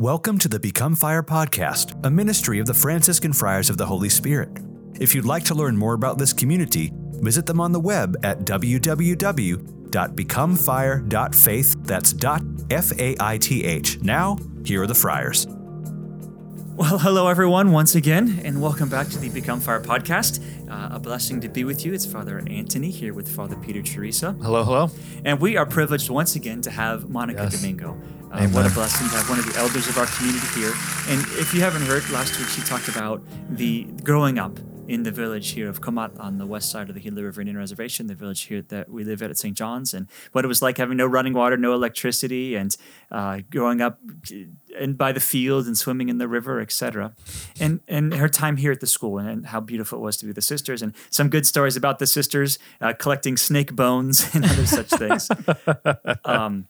Welcome to the Become Fire podcast, a ministry of the Franciscan Friars of the Holy Spirit. If you'd like to learn more about this community, visit them on the web at www.becomefire.faith. That's dot F A I T H. Now, here are the Friars. Well, hello everyone once again, and welcome back to the Become Fire podcast. Uh, a blessing to be with you. It's Father Anthony here with Father Peter Teresa. Hello, hello. And we are privileged once again to have Monica Yes. Domingo. Uh, what a blessing to have one of the elders of our community here. And if you haven't heard, last week she talked about the growing up in the village here of Comat on the west side of the Gila River Indian Reservation, the village here that we live at at St. John's, and what it was like having no running water, no electricity, and uh, growing up and by the field and swimming in the river, etc. And and her time here at the school and, and how beautiful it was to be with the sisters, and some good stories about the sisters uh, collecting snake bones and other such things. Um,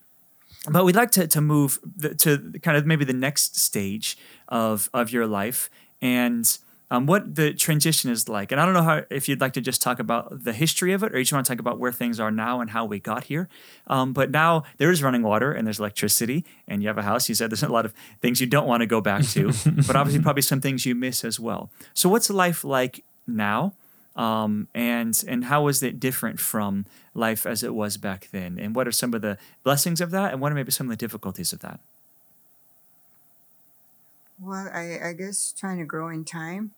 but we'd like to, to move the, to kind of maybe the next stage of of your life and um, what the transition is like. And I don't know how if you'd like to just talk about the history of it, or you just want to talk about where things are now and how we got here. Um, but now there is running water and there's electricity, and you have a house. You said there's a lot of things you don't want to go back to, but obviously probably some things you miss as well. So what's life like now? um, and and how is it different from life as it was back then? And what are some of the blessings of that? And what are maybe some of the difficulties of that? Well, I, I guess trying to grow in time.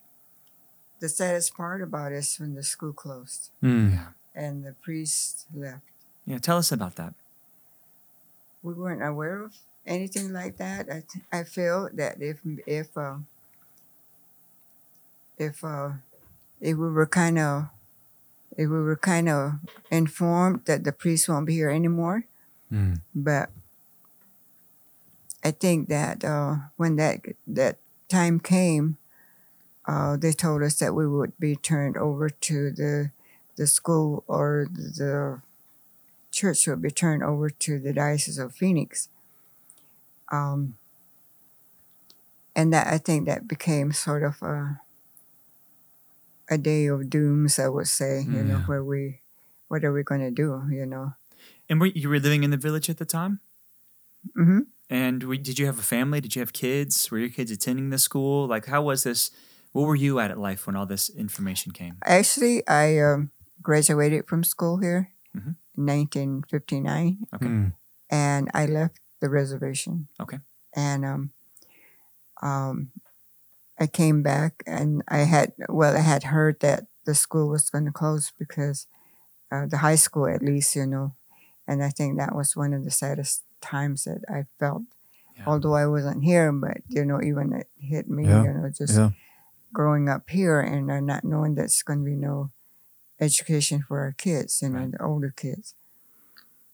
The saddest part about it is when the school closed Mm. and the priest left. Yeah, tell us about that. We weren't aware of anything like that. I, th- I feel that if if uh, if uh, if we were kind of if we were kind of informed that the priest won't be here anymore, Mm. but I think that uh, when that that time came, uh, they told us that we would be turned over to the the school or the church would be turned over to the diocese of Phoenix. Um, and that I think that became sort of a a day of dooms, I would say. You know, where we, what are we going to do? You know. And were, you were living in the village at the time. hmm And we, did you have a family? Did you have kids? Were your kids attending the school? Like, how was this? What were you at at life when all this information came? Actually, I um, graduated from school here Mhm. in 1959, Okay. Mm. and I left the reservation. Okay. And um, um, I came back, and I had well, I had heard that the school was going to close because uh, the high school, at least, you know, and I think that was one of the saddest times that I felt. Yeah. Although I wasn't here, but you know, even it hit me, Yeah. you know, just Yeah. Growing up here and uh, not knowing there's going to be no education for our kids, you know, Right. the older kids.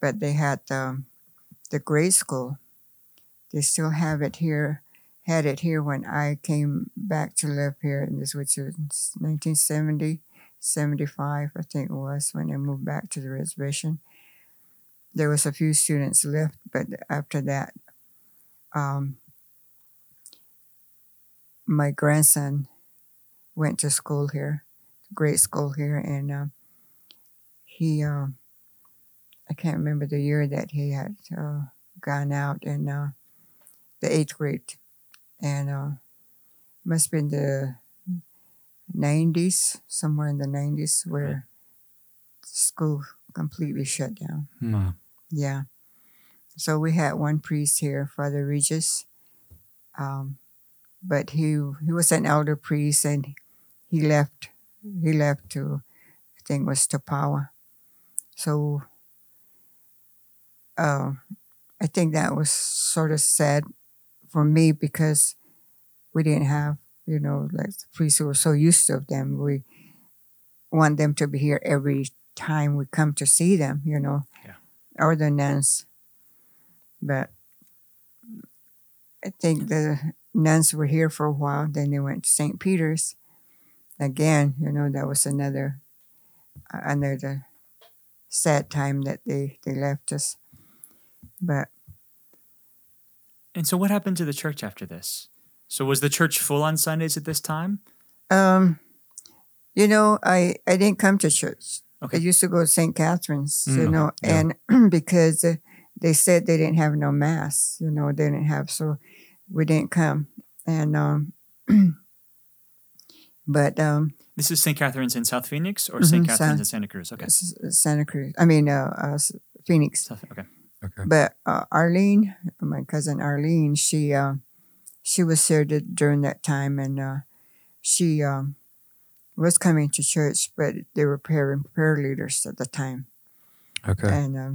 But they had um, the grade school. They still have it here, had it here when I came back to live here, and this was in 1970, 75, I think it was, when I moved back to the reservation. There was a few students left, but after that, um, my grandson went to school here, grade school here, and uh, he, uh, I can't remember the year that he had uh, gone out in uh, the eighth grade, and uh, must have been the 90s, somewhere in the 90s, where school completely shut down. Mm. Yeah. So we had one priest here, Father Regis. Um, but he he was an elder priest and he left he left to I think was power. So uh, I think that was sort of sad for me because we didn't have, you know, like the priests who were so used to them. We want them to be here every time we come to see them, you know or the nuns. But I think the nuns were here for a while. Then they went to St. Peter's. Again, you know, that was another uh, another sad time that they they left us. But And so, what happened to the church after this? So, was the church full on Sundays at this time? um, you know, I I didn't come to church. Okay. I used to go to St. Catherine's, you Mm, know, yeah. and because uh, they said they didn't have no mass, you know, they didn't have so we didn't come, and um, but um, This is St. Catherine's in South Phoenix or St. Mhm, Catherine's South- in Santa Cruz? Okay. Santa Cruz. I mean, uh, uh, Phoenix. South, okay. Okay. But uh, Arlene, my cousin Arlene, she uh, she was here to, during that time, and uh, she um, was coming to church, but they were prayer prayer leaders at the time, Okay. and um,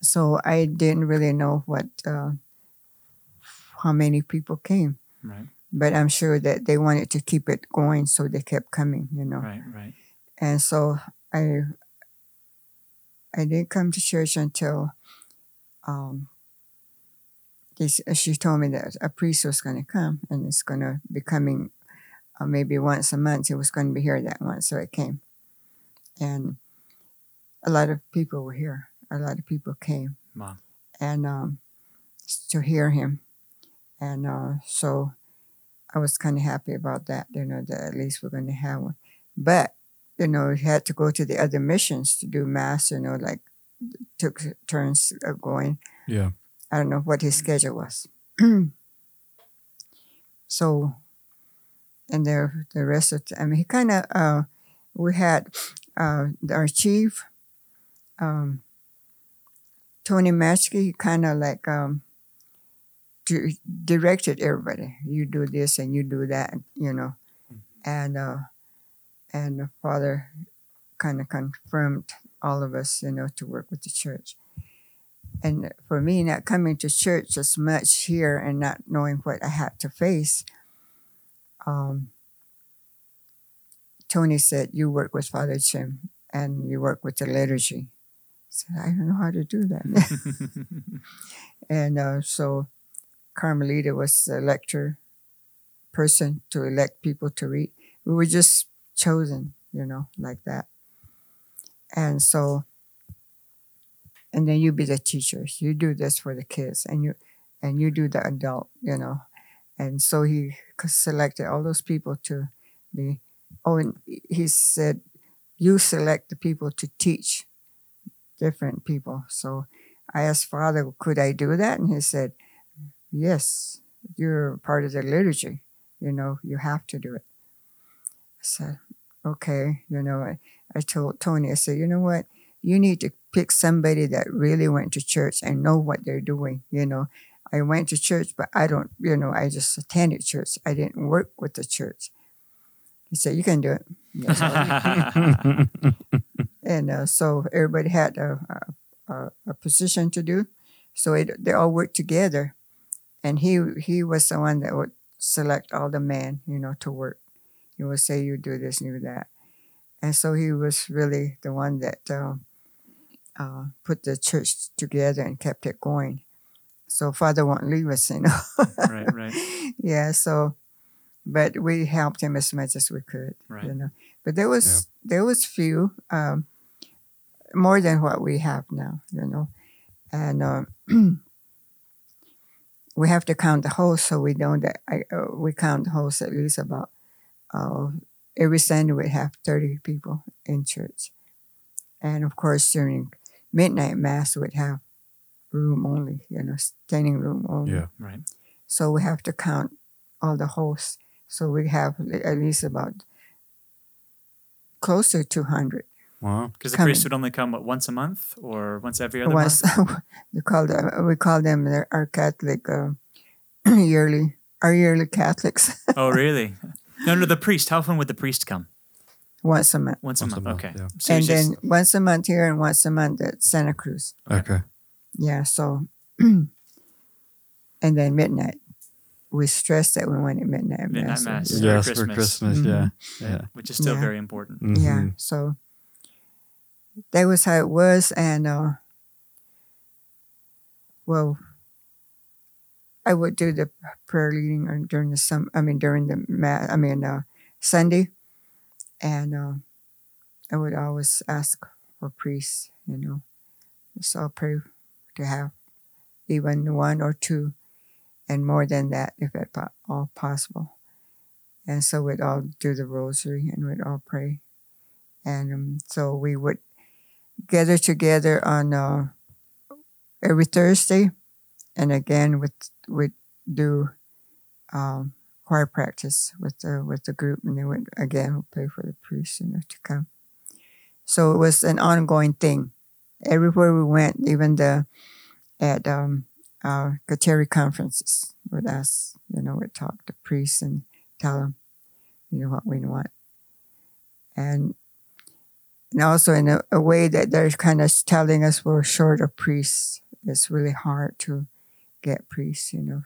so I didn't really know what uh, how many people came, Right. But I'm sure that they wanted to keep it going, so they kept coming, you know. Right. Right. and so I I didn't come to church until um this, she told me that a priest was going to come and it's going to be coming uh, maybe once a month. He was going to be here that month, so it came, and a lot of people were here. A lot of people came Wow. and um, to hear him, and uh, so I was kind of happy about that. You know that at least we're going to have one, but you know, he had to go to the other missions to do mass, you know, like took turns of going. Yeah. I don't know what his schedule was. so, and the the rest of, I mean, he kind of, uh, we had uh, our chief, um, Tony he kind of like um, di- directed everybody. You do this and you do that, you know, and uh, and the father kind of confirmed all of us, you know, to work with the church. And for me, not coming to church as much here and not knowing what I had to face, um, Tony said, "You work with Father Jim, and you work with the liturgy." I said, "I don't know how to do that." and uh, so, Carmelita was the lector person to elect people to read. We were just chosen, you know, like that. And so, and then you be the teachers. You do this for the kids, and you, and you do the adult, you know. And so he selected all those people to be. Oh, and he said, you select the people to teach different people. So I asked Father, could I do that? And he said, yes, you're part of the liturgy. You know, you have to do it. I said, okay, you know, I, I told Tony, I said, you know what? You need to pick somebody that really went to church and know what they're doing. You know, I went to church, but I don't, you know, I just attended church. I didn't work with the church. He said, you can do it. And uh, so everybody had a, a, a, a position to do. So it, they all worked together. And he he was the one that would select all the men, you know, to work. He would say, you do this, you do that. And so he was really the one that uh, uh, put the church together and kept it going. So Father won't leave us, you know. right. Right. yeah, so, but we helped him as much as we could, Right. you know. But there was there was few, um, more than what we have now, you know, and uh, we have to count the hosts, so we know that I uh, we count the hosts at least about uh, every Sunday we have thirty people in church, and of course during midnight mass we'd have room only, you know, standing room only. Yeah. Right. So we have to count all the hosts. So we have at least about close to 200. Wow. Because the Coming. priest would only come what, once a month or once every other Once month. we call them, we call them our Catholic uh, yearly, our yearly Catholics. Oh, really? No, no. The priest. How often would the priest come? once a month, Once, Once a a month. month, Okay. yeah. So and then just- once a month here and once a month at Santa Cruz. Okay. Yeah. So, and then midnight. We stress that we want it midnight, Midnight mass. mass. for Yes, for Christmas. Christmas. Yeah. Yeah. which is still Yeah. very important. yeah Mhm. so that was how it was and uh well i would do the prayer leading during the some i mean during the ma- i mean uh sunday and uh i would always ask for priests you know. So i'll pray to have even one or two and more than that if at all possible. And so we'd all do the rosary and we'd all pray. And um, so we would gather together on uh, every Thursday, and again with with do um, choir practice with the with the group, and they would again pay for the priest, you know, to come. So it was an ongoing thing. Everywhere we went, even the at um, uh, Kateri conferences, with us, you know, we talk to priests and tell them, you know, what we want, and and also in a, a way that they're kind of telling us we're short of priests. It's really hard to get priests, you know.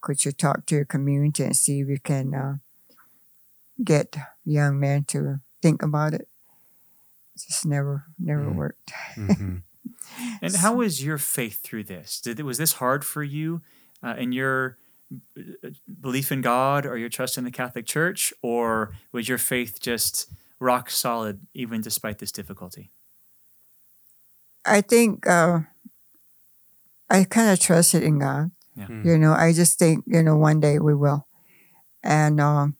Could you talk to your community and see if you can uh, get young men to think about it? It just never, never Mm. worked. hmm And how was your faith through this? Did was this hard for you uh, in your uh, belief in God or your trust in the Catholic Church, or was your faith just rock solid even despite this difficulty? I think uh, I kind of trusted in God. Yeah. Mm. You know, I just think, you know, one day we will. And um,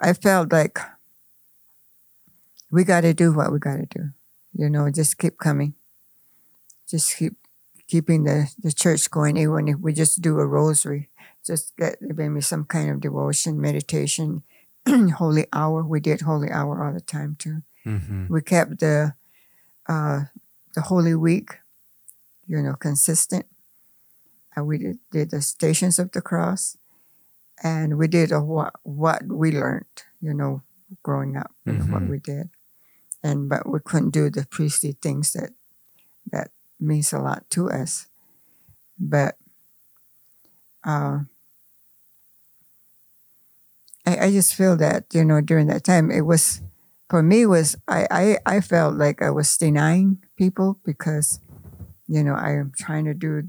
I felt like we got to do what we got to do. You know, just keep coming. Just keep keeping the, the church going. Even if we just do a rosary, just get maybe some kind of devotion, meditation, holy hour. We did holy hour all the time too hmm we kept the uh, the Holy Week, you know, consistent. And we did, did the Stations of the Cross, and we did a what what we learned, you know, growing up, you know, what Mhm. we did, and but we couldn't do the priestly things that that means a lot to us, but. Uh, I, I just feel that you know during that time it was for me was I, I I felt like I was denying people because you know I am trying to do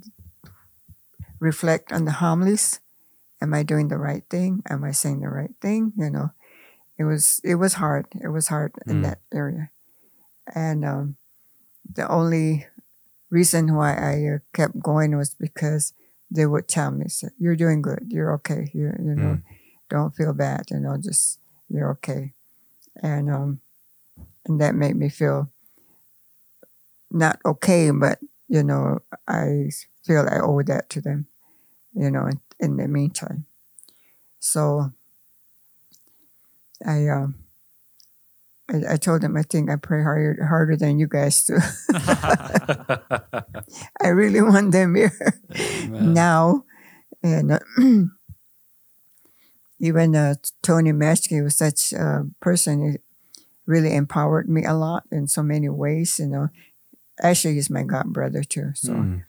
reflect on the homilies. Am I doing the right thing? Am I saying the right thing? You know, it was it was hard. It was hard in Mm. that area, and um, the only reason why I uh, kept going was because they would tell me, "You're doing good. You're okay. You you know, don't feel bad. You know, just you're okay." and um, and that made me feel not okay, but you know, I feel I owe that to them, you know, in, in the meantime. So I um I, I told them I think I pray harder harder than you guys do. I really want them here now, and uh, even uh, Tony Meshke was such a person. He really empowered me a lot in so many ways. You know, actually, he's my god brother too. So, Mm.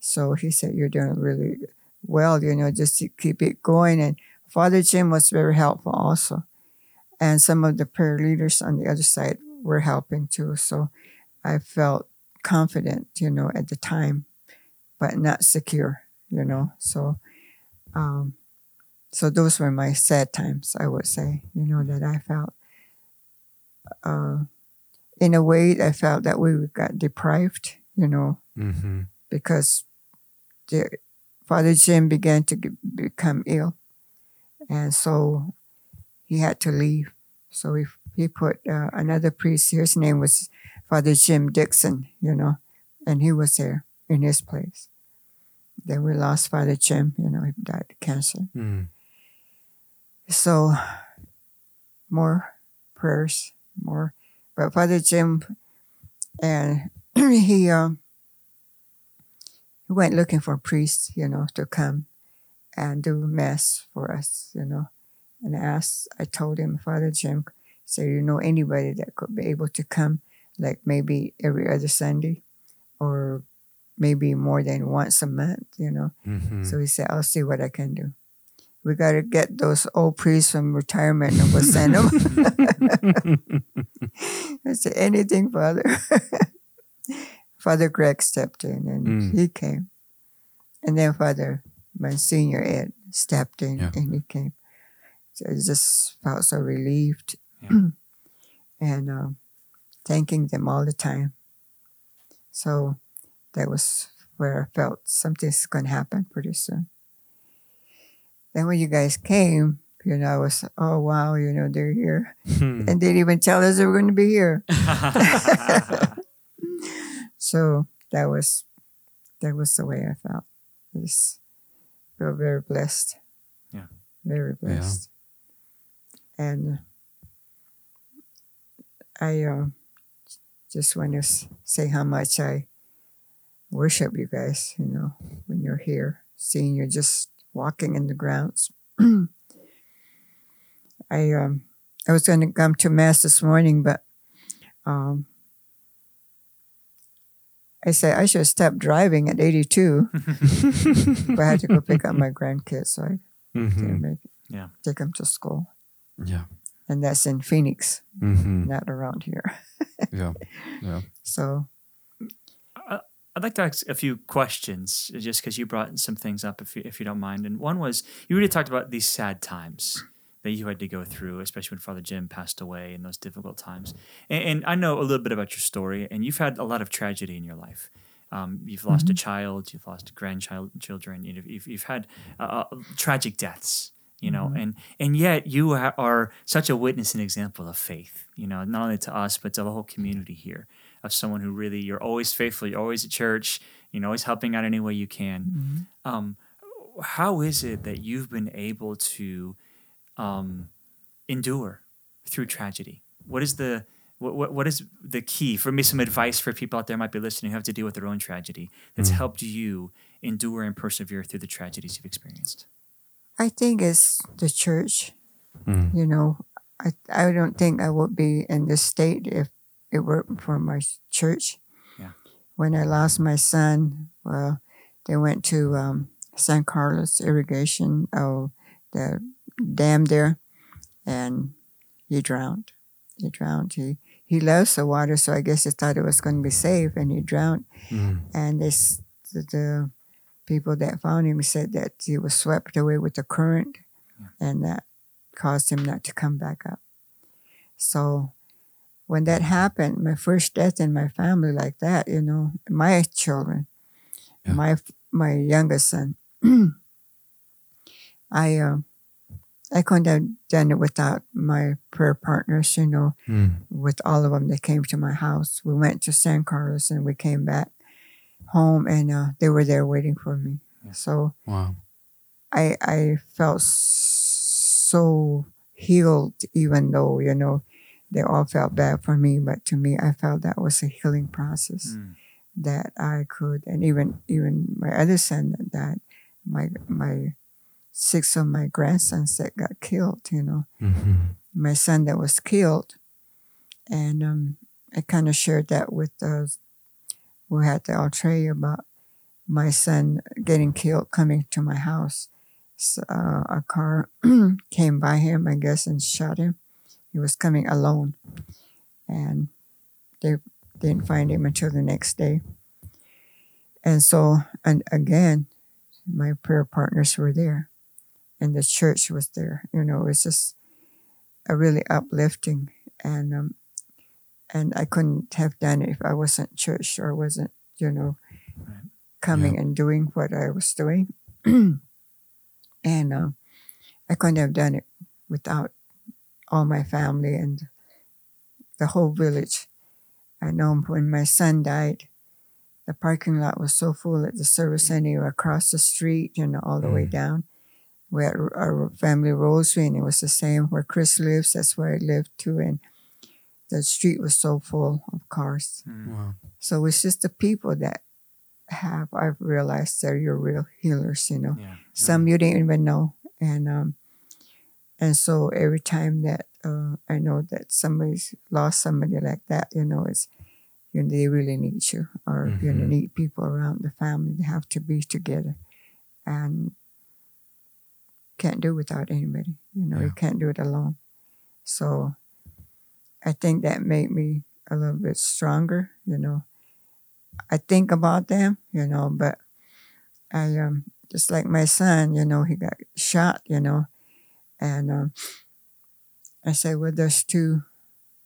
so he said, "You're doing really well. You know, just to keep it going." And Father Jim was very helpful also, and some of the prayer leaders on the other side were helping too. So, I felt confident, you know, at the time, but not secure. You know, so. Um, so those were my sad times, I would say, you know, that I felt. Uh, in a way, I felt that we got deprived, you know, hmm because the, Father Jim began to g- become ill. And so he had to leave. So he, he put uh, another priest here. His name was Father Jim Dixon, you know, and he was there in his place. Then we lost Father Jim, you know, he died of cancer. Mm. So more prayers, more. But Father Jim, and he um, he went looking for priests, you know, to come and do mass for us, you know. And I asked, I told him, Father Jim, so you know anybody that could be able to come, like maybe every other Sunday, or maybe more than once a month, you know. hmm So he said, I'll see what I can do. We got to get those old priests from retirement and we'll send them. I said, anything, Father. Father Greg stepped in and Mm. he came. And then Father Monsignor Ed stepped in Yeah. and he came. So I just felt so relieved Yeah. and um, thanking them all the time. So that was where I felt something's going to happen pretty soon. Then when you guys came, you know, I was, oh, wow, you know, they're here. Hmm. And they didn't even tell us they were going to be here. So that was that was the way I felt. It's, feel very blessed. Yeah. Very blessed. And I uh, just want to say how much I worship you guys, you know, when you're here, seeing you just walking in the grounds. I um I was going to come to mass this morning, but um I said I should stop driving at 82, but I had to go pick up my grandkids, so I Mhm. didn't make it. Yeah. Take them to school, Yeah. and that's in Phoenix, Mhm. not around here. Yeah. Yeah. So I'd like to ask a few questions, just because you brought some things up, if you, if you don't mind. And one was you really talked about these sad times that you had to go through, especially when Father Jim passed away in those difficult times. And, and I know a little bit about your story, and you've had a lot of tragedy in your life. Um, you've lost a child, you've lost grandchild children, you know, you've, you've had uh, uh, tragic deaths, you know, and and yet you are such a witness and example of faith, you know, not only to us but to the whole community here of someone who really you're always faithful, you're always at church, you know, always helping out any way you can. Um, how is it that you've been able to um, endure through tragedy? What is the what, what, what is the key for me? Some advice for people out there might be listening who have to deal with their own tragedy that's helped you endure and persevere through the tragedies you've experienced. I think it's the church. Mm. You know, I I don't think I would be in this state if it weren't for my church. Yeah. When I lost my son, well, they went to um, San Carlos irrigation, oh, the dam there, and he drowned. He drowned. He he loves the water, so I guess he thought it was going to be safe, and he drowned. Mm. And this the, the people that found him said that he was swept away with the current, and that caused him not to come back up. So when that happened, my first death in my family like that, you know, my children, Yeah. my my youngest son, I uh, I couldn't have done it without my prayer partners, you know, Mm. with all of them that came to my house. We went to San Carlos and we came back home and uh, they were there waiting for me. So Wow. I I felt so healed, even though you know they all felt bad for me. But to me, I felt that was a healing process Mm. that I could, and even even my other son that died, my my six of my grandsons that got killed. You know, Mhm. my son that was killed, and um, I kind of shared that with those who had the outre about my son getting killed coming to my house. So, uh, a car came by him, I guess, and shot him. He was coming alone, and they didn't find him until the next day. And so, and again, my prayer partners were there, and the church was there. You know, it was just a really uplifting, and um, and I couldn't have done it if I wasn't church or wasn't, you know, coming and doing what I was doing. and um, I couldn't have done it without all my family and the whole village. I know when my son died, the parking lot was so full at the service center across the street, you know, all the way Mm. down. We had our family rosary, and it was the same where Chris lives. That's where I lived too, and the street was so full of cars. Mm. Wow. So it's just the people that have I've realized they're your real healers, you know. Yeah. Some you didn't even know. And um and so every time that uh, I know that somebody's lost somebody like that, you know, it's you know, they really need you or you know, Mhm. need people around the family. They have to be together and can't do without anybody. You know, you can't do it alone. So I think that made me a little bit stronger, you know. I think about them, you know, but I um just like my son, you know, he got shot, you know, and um, I said, well, there's two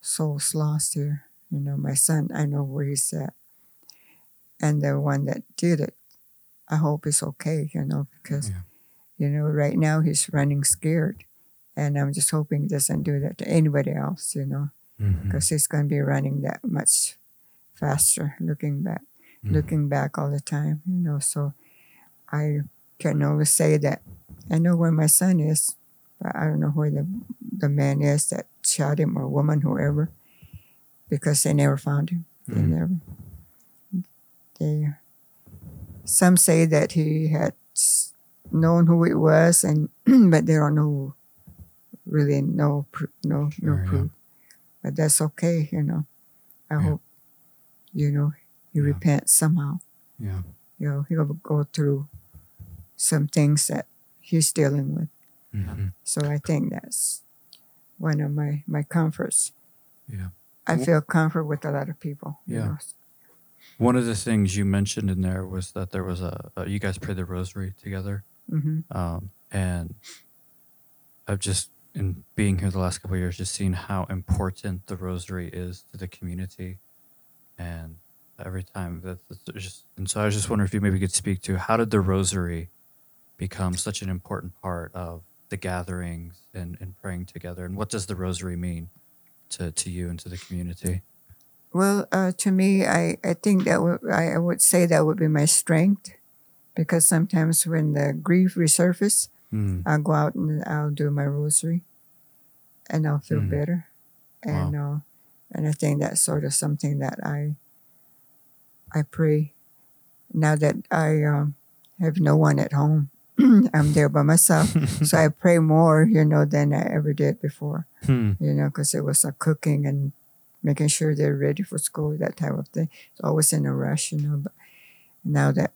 souls lost here, you know. My son, I know where he's at, and the one that did it, I hope is okay, you know, because Yeah. you know right now he's running scared, and I'm just hoping he doesn't do that to anybody else, you know because he's going to be running that much faster looking back Mhm. looking back all the time you know so i can only say that I know where my son is, I don't know where the the man is that shot him or woman, whoever, because they never found him. They Mhm. never. They. Some say that he had known who it was, and but there are no. Really, no, no, no Sure, yeah. proof. But that's okay, you know. I Yeah. hope, you know, he Yeah. repents somehow Yeah. you know, he'll go through some things that he's dealing with. Mhm. So I think that's one of my my comforts. Yeah. I feel comfort with a lot of people. you Yeah. know. One of the things you mentioned in there was that there was a, a you guys prayed the rosary together. mm-hmm. Um, and I've just, in being here the last couple of years, just seen how important the rosary is to the community. And every time that, that's just, and so I was just wondering if you maybe could speak to how did the rosary become such an important part of the gatherings and, and praying together? And what does the rosary mean to, to you and to the community? Well, uh, to me, I, I think that would, I, I would say that would be my strength because sometimes when the grief resurfaces, Mm, I'll go out and I'll do my rosary and I'll feel Mm. better. And uh, and I think that's sort of something that I I pray now that I um, have no one at home. I'm there by myself, so I pray more, you know, than I ever did before. Hmm. You know, because it was a cooking and making sure they're ready for school, that type of thing. It's always in a rush, you know. But now that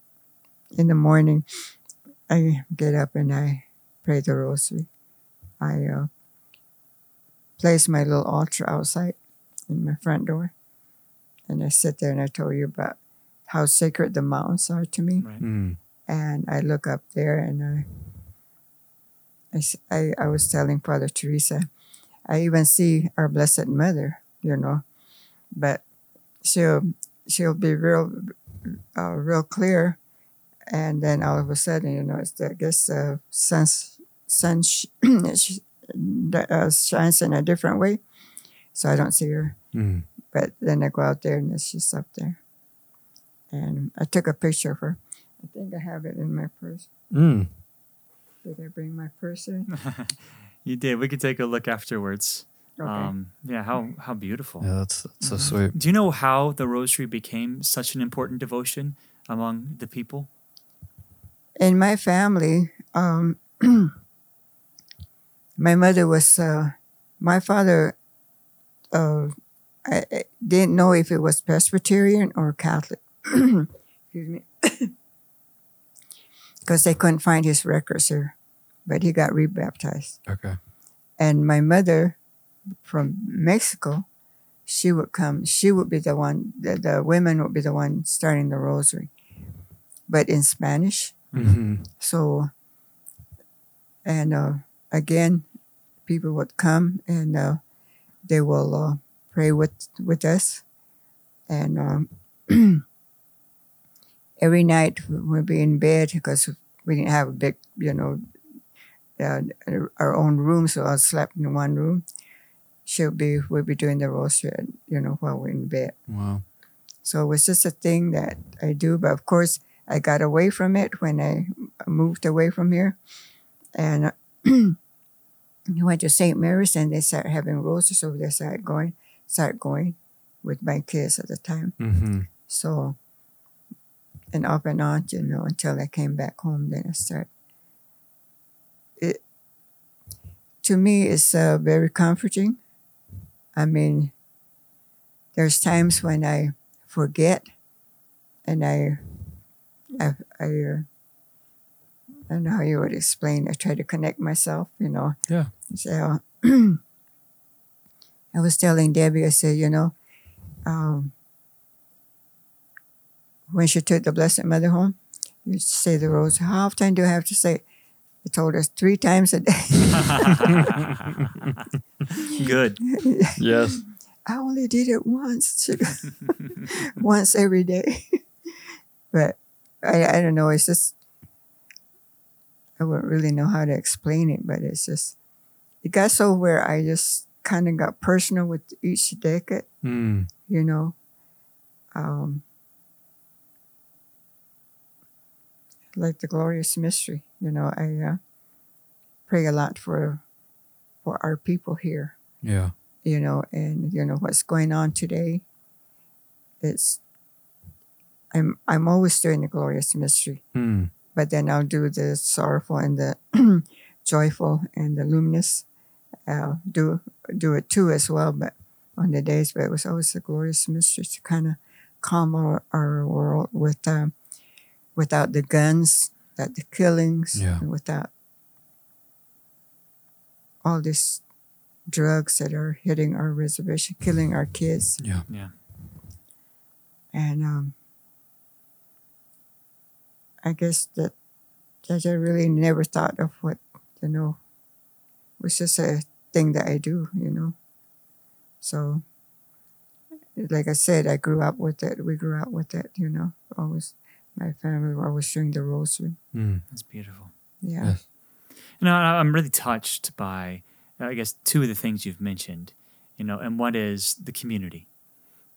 in the morning, I get up and I pray the rosary. I uh, place my little altar outside in my front door, and I sit there and I told you about how sacred the mountains are to me Right. Mm, and I look up there and I, I, I was telling Father Teresa, I even see our Blessed Mother, you know, but she'll she'll be real, uh, real clear, and then all of a sudden, you know, it's the, I guess the sun sun sh- uh, shines in a different way, so I don't see her. mm. But then I go out there and it's just up there, and I took a picture of her. I think I have it in my purse. Mm. Did I bring my purse in? You did. We could take a look afterwards. Okay. Um, yeah, how how beautiful. Yeah, that's, that's so sweet. Do you know how the rosary became such an important devotion among the people? in my family, um, my mother was, uh, my father uh, I, I didn't know if it was Presbyterian or Catholic. Excuse me. Because they couldn't find his records here, but he got rebaptized. Okay. And my mother from Mexico, she would come, she would be the one, the, the women would be the one starting the rosary, but in Spanish. Mm-hmm. So, and uh, again, people would come and uh, they will uh, pray with with us, and um, every night we'd be in bed because we didn't have a big, you know, uh, our own room, so I slept in one room. She'll be we'll be doing the rosary, you know, while we're in bed. Wow. So it was just a thing that I do. But of course, I got away from it when I moved away from here. And I went to St. Mary's and they started having roses over there. Started going, started going with my kids at the time. Mm-hmm. So, and off and on, you know, until I came back home. Then I started. It to me, it's uh, very comforting. I mean, there's times when I forget, and I, I, I, uh, I don't know how you would explain. I try to connect myself, you know. Yeah. So, I was telling Debbie, I said, you know, um, when she took the Blessed Mother home, you say the rose. How often do I have to say? it? I told her three times a day. Good. Yes. I only did it once. Once every day. but I, I don't know. It's just, I wouldn't really know how to explain it, but it's just, it got so where I just kind of got personal with each decade, Mm. you know. Um, like the glorious mystery. You know, I uh, pray a lot for for our people here. Yeah. You know, and you know what's going on today. It's I'm I'm always doing the glorious mystery, Hmm. but then I'll do the sorrowful and the joyful and the luminous. I'll do do it too as well, but on the days, but it was always the glorious mystery to kind of calm our, our world with um, without the guns, without the killings, Yeah. and without all these drugs that are hitting our reservation, killing our kids, Yeah. Yeah. and um, I guess that that I really never thought of what you know was just a thing that I do, you know. So, like I said, I grew up with it. We grew up with it, you know. Always, my family were always doing the rosary. Hmm. That's beautiful. Yeah, Yes. You know, I- I'm really touched by, I guess, two of the things you've mentioned. You know, and one is the community.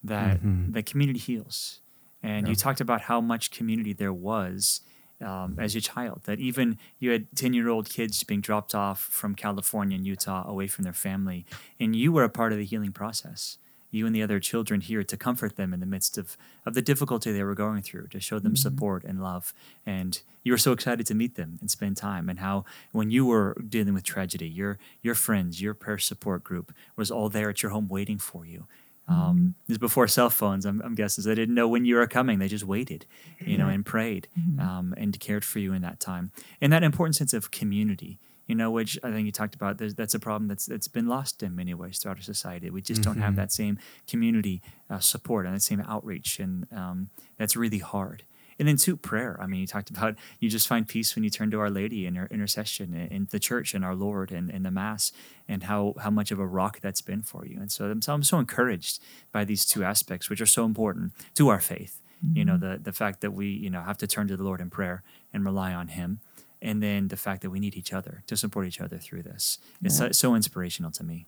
That Mhm. the community heals, and you talked about how much community there was um, as a child. That even you had ten year old kids being dropped off from California and Utah away from their family, and you were a part of the healing process. You and the other children here to comfort them in the midst of, of the difficulty they were going through, to show them support and love. And you were so excited to meet them and spend time. And how, when you were dealing with tragedy, your your friends, your prayer support group was all there at your home waiting for you. Um, this is before cell phones. I'm, I'm guessing so they didn't know when you were coming. They just waited, you know, and prayed um, and cared for you in that time. And that important sense of community, you know, which I think you talked about. That's a problem that's that's been lost in many ways throughout our society. We just don't have Mhm. that same community uh, support and that same outreach, and um, that's really hard. And then two, prayer. I mean, you talked about you just find peace when you turn to Our Lady and her intercession in, in the church and our Lord and, and the Mass, and how how much of a rock that's been for you. And so I'm so, I'm so encouraged by these two aspects, which are so important to our faith. You know, the the fact that we you know have to turn to the Lord in prayer and rely on Him, and then the fact that we need each other to support each other through this. It's so, so inspirational to me.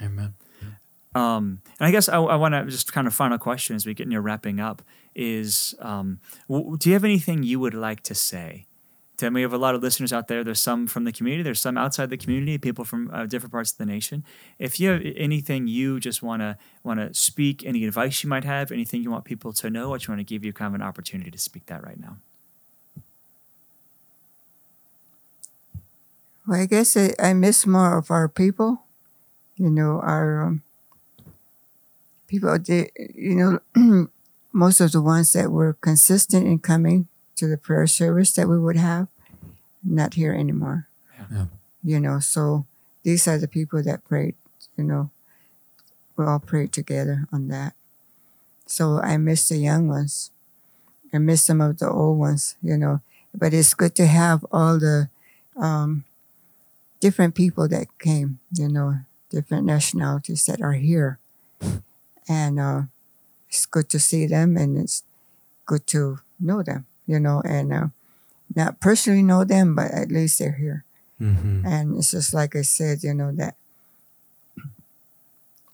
Amen. Um, and I guess I, I want to just kind of final question as we get near wrapping up is um, w- do you have anything you would like to say? To, we have a lot of listeners out there. There's some from the community. There's some outside the community. People from uh, different parts of the nation. If you have anything you just want to want to speak, any advice you might have, anything you want people to know, I just want to give you kind of an opportunity to speak that right now. Well, I guess I, I miss more of our people. You know, our um, people. They, you know, most of the ones that were consistent in coming to the prayer service that we would have, not here anymore. Yeah. You know, so these are the people that prayed. You know, we all prayed together on that. So I miss the young ones. I miss some of the old ones. You know, but it's good to have all the um, different people that came. You know, different nationalities that are here, and uh, it's good to see them, and it's good to know them. You know, and uh, not personally know them, but at least they're here. Mm-hmm. And it's just like I said, you know, that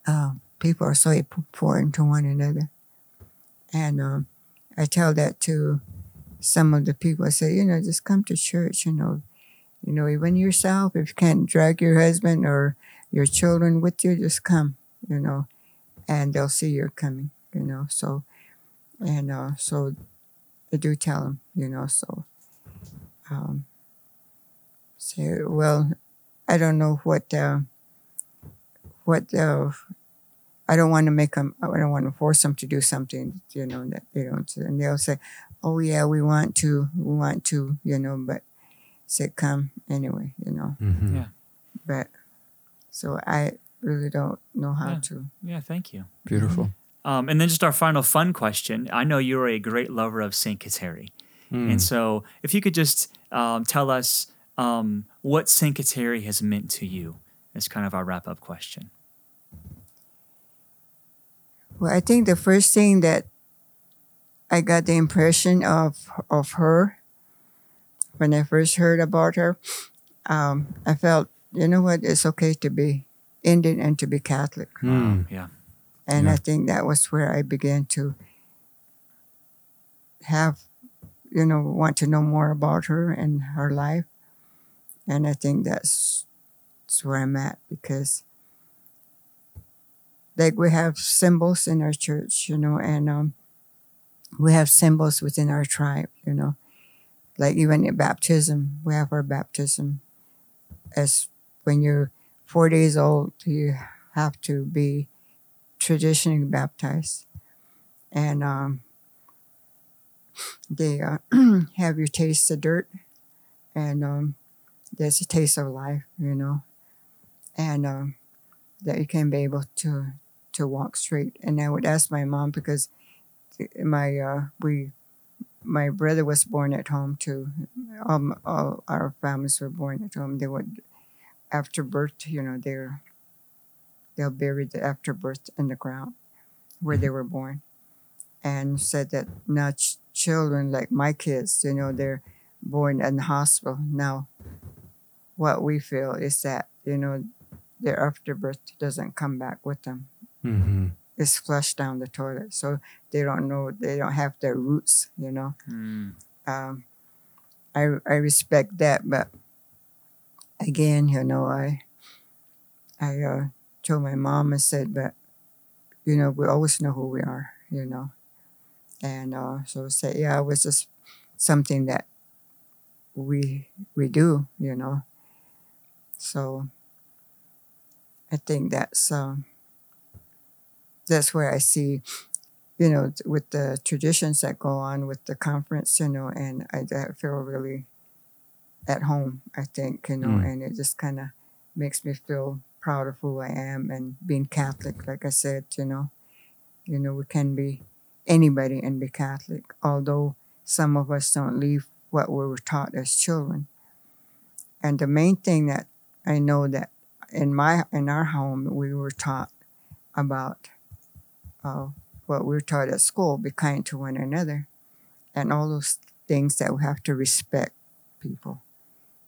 uh, people are so important to one another. And um, I tell that to some of the people. I say, you know, just come to church, you know. You know, even yourself, if you can't drag your husband or your children with you, just come, you know, and they'll see you're coming, you know. So, and uh, so I do tell them, you know, so um, say, well, I don't know what, uh, what, uh, I don't want to make them, I don't want to force them to do something, you know, that they don't, and they'll say, oh yeah, we want to, we want to, you know, but say come anyway, you know, Mm-hmm. Yeah. but so I really don't know how Yeah. to. Yeah, thank you. Beautiful. Um, and then just our final fun question. I know you're a great lover of Saint Kateri. Mm. And so, if you could just um, tell us um, what Saint Kateri has meant to you, as kind of our wrap up question. Well, I think the first thing that I got the impression of of her when I first heard about her, um, I felt, you know what, it's okay to be Indian and to be Catholic. Mm. Yeah. And Yeah. I think that was where I began to have you know, want to know more about her and her life. And I think that's, that's where I'm at because like we have symbols in our church, you know, and um, we have symbols within our tribe, you know, like even in baptism, we have our baptism as when you're four days old, you have to be traditionally baptized, and um, they uh, have you taste the dirt, and um, there's a taste of life, you know, and um, that you can be able to to walk straight. And I would ask my mom because my uh, we my brother was born at home too. Um, all our families were born at home. They would after birth, you know, they're they'll bury the after birth in the ground where they were born, and said that now ch- children like my kids, you know, they're born in the hospital. Now, what we feel is that you know their afterbirth doesn't come back with them. Mm-hmm. It's flushed down the toilet, so they don't know they don't have their roots. You know, Mm. um, I I respect that, but again, you know, I I uh, told my mom I said, but you know, we always know who we are, you know, and uh, so I said, yeah, it was just something that we we do, you know. So I think that's um, that's where I see, you know, with the traditions that go on with the conference, you know, and I, I feel really at home. I think you know, Mm. and it just kind of makes me feel proud of who I am and being Catholic. Like I said, you know, you know, we can be anybody and be Catholic, although some of us don't leave what we were taught as children. And the main thing that I know that in my in our home we were taught about uh, what we're taught at school: be kind to one another, and all those things that we have to respect people.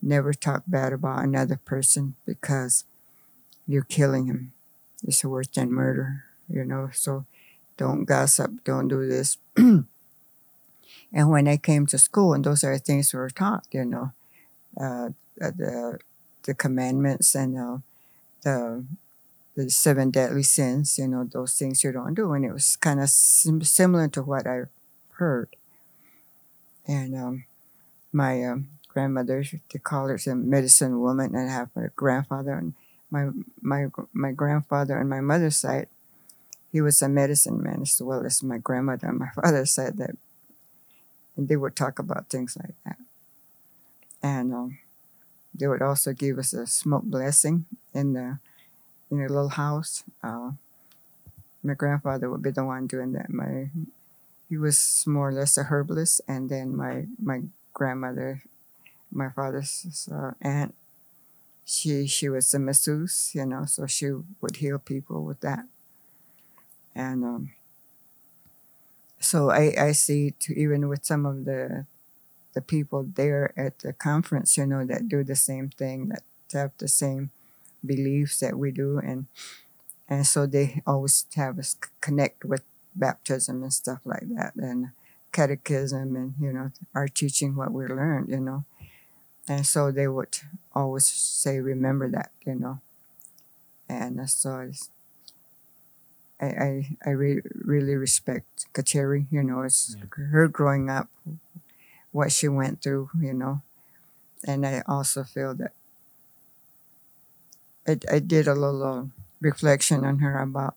Never talk bad about another person because you're killing him. It's worse than murder, you know. So don't gossip, don't do this. and when I came to school, and those are the things we were taught, you know, uh, the the commandments and uh, the the seven deadly sins, you know, those things you don't do. And it was kind of sim- similar to what I heard. And um, my um, grandmother, they call her a medicine woman, and I have a grandfather, and my my my grandfather on my mother's side, he was a medicine man as well as my grandmother on my father's side. That, and they would talk about things like that. And um, they would also give us a smoke blessing in the in a little house. Uh, my grandfather would be the one doing that. My he was more or less a herbalist, and then my my grandmother, my father's uh, aunt, she she was a masseuse, you know, so she would heal people with that. And um, so I I see to even with some of the the people there at the conference, you know, that do the same thing, that have the same beliefs that we do, and and so they always have us connect with baptism and stuff like that, and catechism, and you know, our teaching what we learned, you know, and so they would always say, remember that, you know, and so I I I re- really respect Kateri, you know, it's her growing up, what she went through, you know, and I also feel that I, I did a little reflection on her about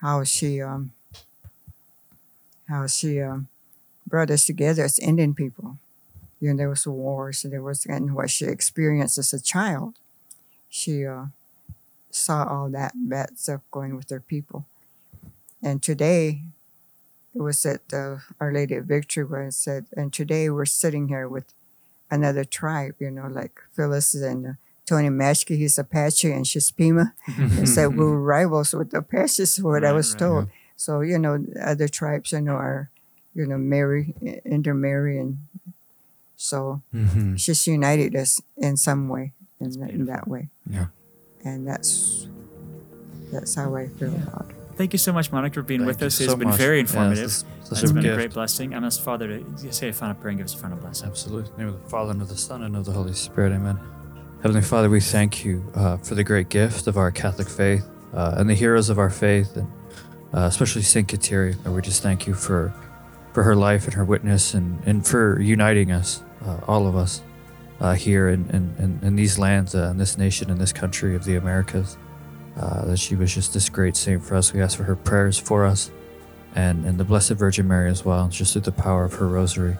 how she um how she um brought us together as Indian people. You know, there was wars, there was and what she experienced as a child. She uh, saw all that bad stuff going with her people, and today it was at uh, Our Lady of Victory where it said, and today we're sitting here with another tribe. You know, like Phyllis and. Uh, Tony Mashke, he's Apache and she's Pima. They said we were rivals with the Apaches, is what I was right. told. So, you know, other tribes, you know, are, you know, marry, intermarry. And so Mm-hmm. she's united us in some way, in, that- in that way. Yeah. And that's that's how I feel Yeah. about it. Thank you so much, Monica, for being Thank with you us. it's been much. very Yeah, informative. it's such it's a been a great blessing. I'm asked Father to say a final prayer and give us a final blessing. Absolutely. In the name of the Father, and of the Son, and of the Holy Spirit. Amen. Heavenly Father, we thank you uh, for the great gift of our Catholic faith uh, and the heroes of our faith, and uh, especially Saint Kateri. Lord, we just thank you for for her life and her witness, and, and for uniting us, uh, all of us, uh, here in, in, in, these lands, uh, in this nation, in this country of the Americas. That she was just this great saint for us. We ask for her prayers for us, and and the Blessed Virgin Mary as well, just through the power of her rosary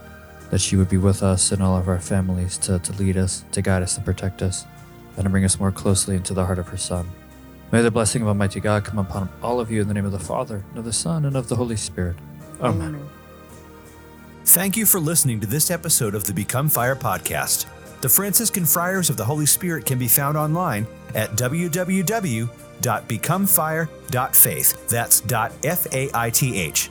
that she would be with us and all of our families to, to lead us, to guide us, and protect us, and to bring us more closely into the heart of her Son. May the blessing of Almighty God come upon all of you in the name of the Father, and of the Son, and of the Holy Spirit. Amen. Thank you for listening to this episode of the Become Fire podcast. The Franciscan Friars of the Holy Spirit can be found online at www.becomefire.faith. That's dot F A I T H.